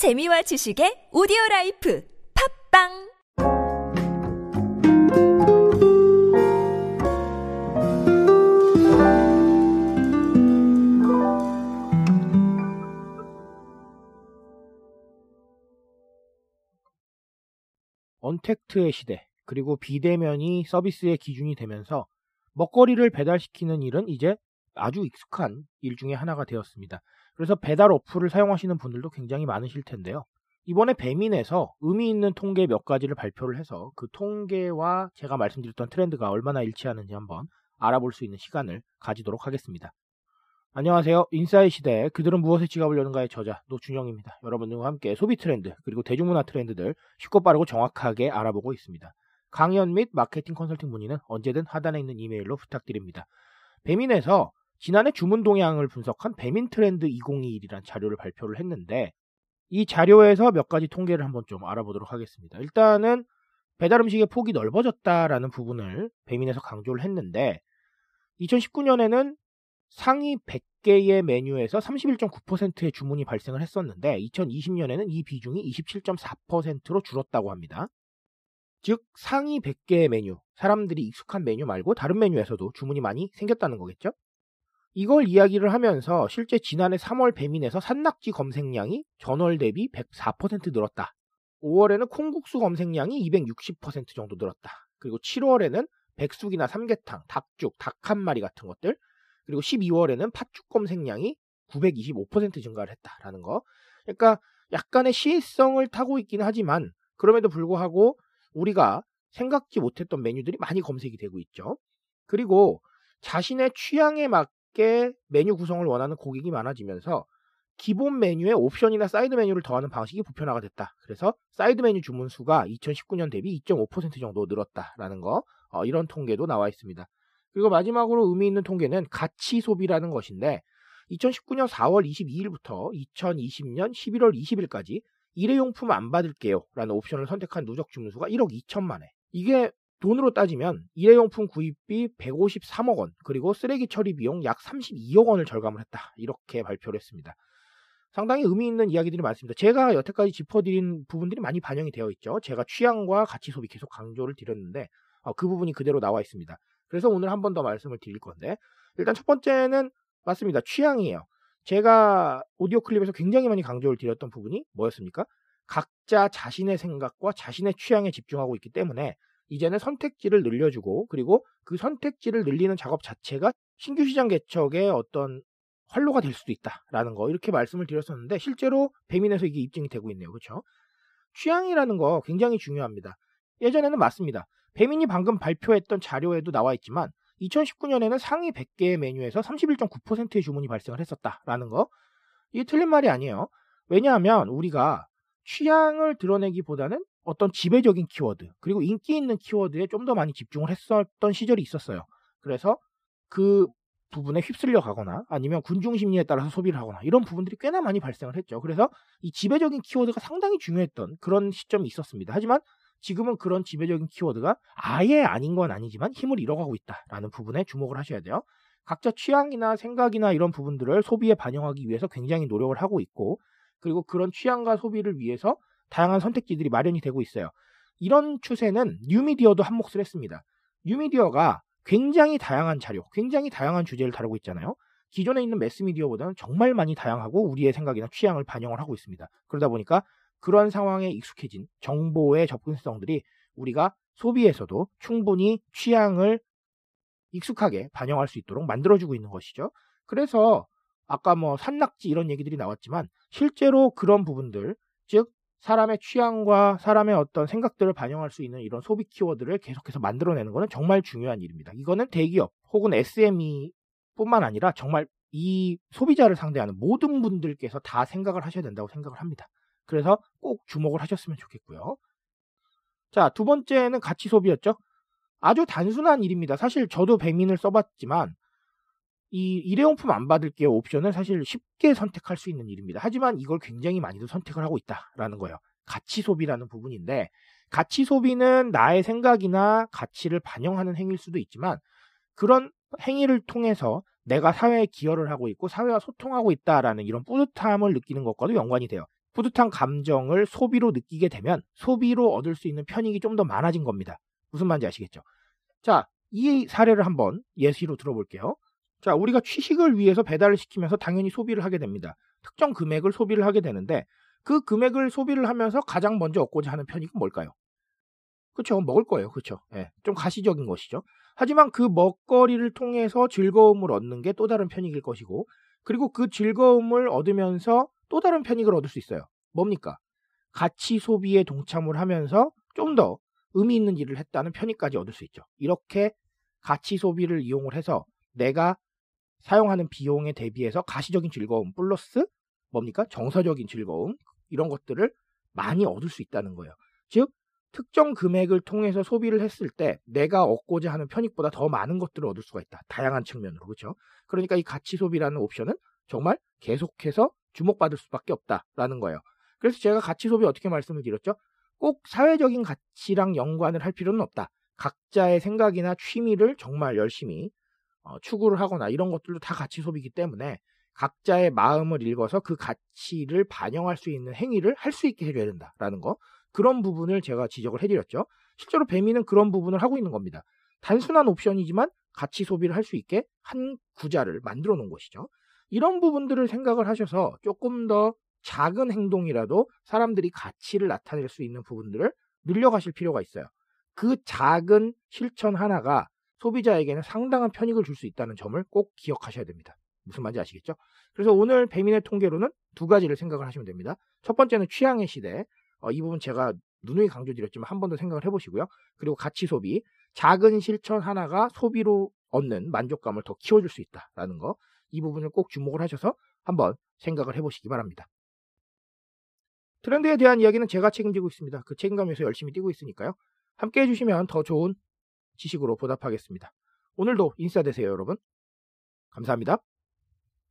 재미와 지식의 오디오 라이프 팟빵! 언택트의 시대, 그리고 비대면이 서비스의 기준이 되면서 먹거리를 배달시키는 일은 이제 아주 익숙한 일 중에 하나가 되었습니다. 그래서 배달 어플을 사용하시는 분들도 굉장히 많으실 텐데요. 이번에 배민에서 의미 있는 통계 몇 가지를 발표를 해서 그 통계와 제가 말씀드렸던 트렌드가 얼마나 일치하는지 한번 알아볼 수 있는 시간을 가지도록 하겠습니다. 안녕하세요. 인사이 시대 그들은 무엇에 지갑을 여는가의 저자 노준영입니다. 여러분들과 함께 소비 트렌드 그리고 대중문화 트렌드들 쉽고 빠르고 정확하게 알아보고 있습니다. 강연 및 마케팅 컨설팅 문의는 언제든 하단에 있는 이메일로 부탁드립니다. 배민에서 지난해 주문 동향을 분석한 배민 트렌드 2021이라는 자료를 발표를 했는데 이 자료에서 몇 가지 통계를 한번 좀 알아보도록 하겠습니다. 일단은 배달 음식의 폭이 넓어졌다라는 부분을 배민에서 강조를 했는데 2019년에는 상위 100개의 메뉴에서 31.9%의 주문이 발생을 했었는데 2020년에는 이 비중이 27.4%로 줄었다고 합니다. 즉 상위 100개의 메뉴, 사람들이 익숙한 메뉴 말고 다른 메뉴에서도 주문이 많이 생겼다는 거겠죠? 이걸 이야기를 하면서 실제 지난해 3월 배민에서 산낙지 검색량이 전월 대비 104% 늘었다. 5월에는 콩국수 검색량이 260% 정도 늘었다. 그리고 7월에는 백숙이나 삼계탕, 닭죽, 닭 한 마리 같은 것들, 그리고 12월에는 팥죽 검색량이 925% 증가를 했다라는 거. 그러니까 약간의 시의성을 타고 있기는 하지만 그럼에도 불구하고 우리가 생각지 못했던 메뉴들이 많이 검색이 되고 있죠. 그리고 자신의 취향에 맞게 메뉴 구성을 원하는 고객이 많아지면서 기본 메뉴에 옵션이나 사이드 메뉴를 더하는 방식이 보편화가 됐다. 그래서 사이드 메뉴 주문 수가 2019년 대비 2.5% 정도 늘었다라는 거 어, 이런 통계도 나와 있습니다. 그리고 마지막으로 의미 있는 통계는 가치 소비라는 것인데 2019년 4월 22일부터 2020년 11월 20일까지 일회용품 안 받을게요 라는 옵션을 선택한 누적 주문수가 1억 2천만 회. 이게 돈으로 따지면 일회용품 구입비 153억 원, 그리고 쓰레기 처리 비용 약 32억 원을 절감을 했다. 이렇게 발표를 했습니다. 상당히 의미 있는 이야기들이 많습니다. 제가 여태까지 짚어드린 부분들이 많이 반영이 되어 있죠. 제가 취향과 가치 소비 계속 강조를 드렸는데 어, 그 부분이 그대로 나와 있습니다. 그래서 오늘 한 번 더 말씀을 드릴 건데 일단 첫 번째는 맞습니다. 취향이에요. 제가 오디오 클립에서 굉장히 많이 강조를 드렸던 부분이 뭐였습니까? 각자 자신의 생각과 자신의 취향에 집중하고 있기 때문에 이제는 선택지를 늘려주고 그리고 그 선택지를 늘리는 작업 자체가 신규 시장 개척의 어떤 활로가 될 수도 있다라는 거 이렇게 말씀을 드렸었는데 실제로 배민에서 이게 입증이 되고 있네요. 그렇죠? 취향이라는 거 굉장히 중요합니다. 예전에는 맞습니다. 배민이 방금 발표했던 자료에도 나와 있지만 2019년에는 상위 100개의 메뉴에서 31.9%의 주문이 발생을 했었다라는 거. 이게 틀린 말이 아니에요. 왜냐하면 우리가 취향을 드러내기보다는 어떤 지배적인 키워드, 그리고 인기 있는 키워드에 좀 더 많이 집중을 했었던 시절이 있었어요. 그래서 그 부분에 휩쓸려 가거나 아니면 군중 심리에 따라서 소비를 하거나 이런 부분들이 꽤나 많이 발생을 했죠. 그래서 이 지배적인 키워드가 상당히 중요했던 그런 시점이 있었습니다. 하지만 지금은 그런 지배적인 키워드가 아예 아닌 건 아니지만 힘을 잃어가고 있다라는 부분에 주목을 하셔야 돼요. 각자 취향이나 생각이나 이런 부분들을 소비에 반영하기 위해서 굉장히 노력을 하고 있고 그리고 그런 취향과 소비를 위해서 다양한 선택지들이 마련이 되고 있어요. 이런 추세는 뉴미디어도 한 몫을 했습니다. 뉴미디어가 굉장히 다양한 자료, 굉장히 다양한 주제를 다루고 있잖아요. 기존에 있는 매스미디어보다는 정말 많이 다양하고 우리의 생각이나 취향을 반영을 하고 있습니다. 그러다 보니까 그런 상황에 익숙해진 정보의 접근성들이 우리가 소비에서도 충분히 취향을 익숙하게 반영할 수 있도록 만들어주고 있는 것이죠. 그래서 아까 뭐 산낙지 이런 얘기들이 나왔지만 실제로 그런 부분들, 즉 사람의 취향과 사람의 어떤 생각들을 반영할 수 있는 이런 소비 키워드를 계속해서 만들어내는 것은 정말 중요한 일입니다. 이거는 대기업 혹은 SME 뿐만 아니라 정말 이 소비자를 상대하는 모든 분들께서 다 생각을 하셔야 된다고 생각을 합니다. 그래서 꼭 주목을 하셨으면 좋겠고요. 자, 두 번째는 가치 소비였죠. 아주 단순한 일입니다. 사실 저도 백민을 써봤지만 이 일회용품 안 받을게요 옵션은 사실 쉽게 선택할 수 있는 일입니다. 하지만 이걸 굉장히 많이도 선택을 하고 있다라는 거예요. 가치 소비라는 부분인데 가치 소비는 나의 생각이나 가치를 반영하는 행위일 수도 있지만 그런 행위를 통해서 내가 사회에 기여를 하고 있고 사회와 소통하고 있다라는 이런 뿌듯함을 느끼는 것과도 연관이 돼요. 뿌듯한 감정을 소비로 느끼게 되면 소비로 얻을 수 있는 편익이 좀 더 많아진 겁니다. 무슨 말인지 아시겠죠? 자, 이 사례를 한번 예시로 들어볼게요. 자, 우리가 취식을 위해서 배달을 시키면서 당연히 소비를 하게 됩니다. 특정 금액을 소비를 하게 되는데 그 금액을 소비를 하면서 가장 먼저 얻고자 하는 편익은 뭘까요? 그렇죠. 먹을 거예요. 그렇죠. 예, 좀 가시적인 것이죠. 하지만 그 먹거리를 통해서 즐거움을 얻는 게 또 다른 편익일 것이고 그리고 그 즐거움을 얻으면서 또 다른 편익을 얻을 수 있어요. 뭡니까? 가치 소비에 동참을 하면서 좀 더 의미 있는 일을 했다는 편익까지 얻을 수 있죠. 이렇게 가치 소비를 이용을 해서 내가 사용하는 비용에 대비해서 가시적인 즐거움 플러스 뭡니까? 정서적인 즐거움 이런 것들을 많이 얻을 수 있다는 거예요. 즉 특정 금액을 통해서 소비를 했을 때 내가 얻고자 하는 편익보다 더 많은 것들을 얻을 수가 있다. 다양한 측면으로 그렇죠. 그러니까 이 가치 소비라는 옵션은 정말 계속해서 주목받을 수밖에 없다라는 거예요. 그래서 제가 가치 소비 어떻게 말씀을 드렸죠? 꼭 사회적인 가치랑 연관을 할 필요는 없다. 각자의 생각이나 취미를 정말 열심히 어, 추구를 하거나 이런 것들도 다 가치 소비이기 때문에 각자의 마음을 읽어서 그 가치를 반영할 수 있는 행위를 할 수 있게 해줘야 된다라는 거 그런 부분을 제가 지적을 해드렸죠. 실제로 배미는 그런 부분을 하고 있는 겁니다. 단순한 옵션이지만 가치 소비를 할 수 있게 한 구자를 만들어 놓은 것이죠. 이런 부분들을 생각을 하셔서 조금 더 작은 행동이라도 사람들이 가치를 나타낼 수 있는 부분들을 늘려가실 필요가 있어요. 그 작은 실천 하나가 소비자에게는 상당한 편익을 줄 수 있다는 점을 꼭 기억하셔야 됩니다. 무슨 말인지 아시겠죠? 그래서 오늘 배민의 통계로는 두 가지를 생각을 하시면 됩니다. 첫 번째는 취향의 시대. 어, 이 부분 제가 누누이 강조드렸지만 한 번 더 생각을 해보시고요. 그리고 가치 소비. 작은 실천 하나가 소비로 얻는 만족감을 더 키워줄 수 있다라는 거. 이 부분을 꼭 주목을 하셔서 한번 생각을 해보시기 바랍니다. 트렌드에 대한 이야기는 제가 책임지고 있습니다. 그 책임감에서 열심히 뛰고 있으니까요. 함께 해주시면 더 좋은 지식으로 보답하겠습니다. 오늘도 인싸 되세요, 여러분. 감사합니다.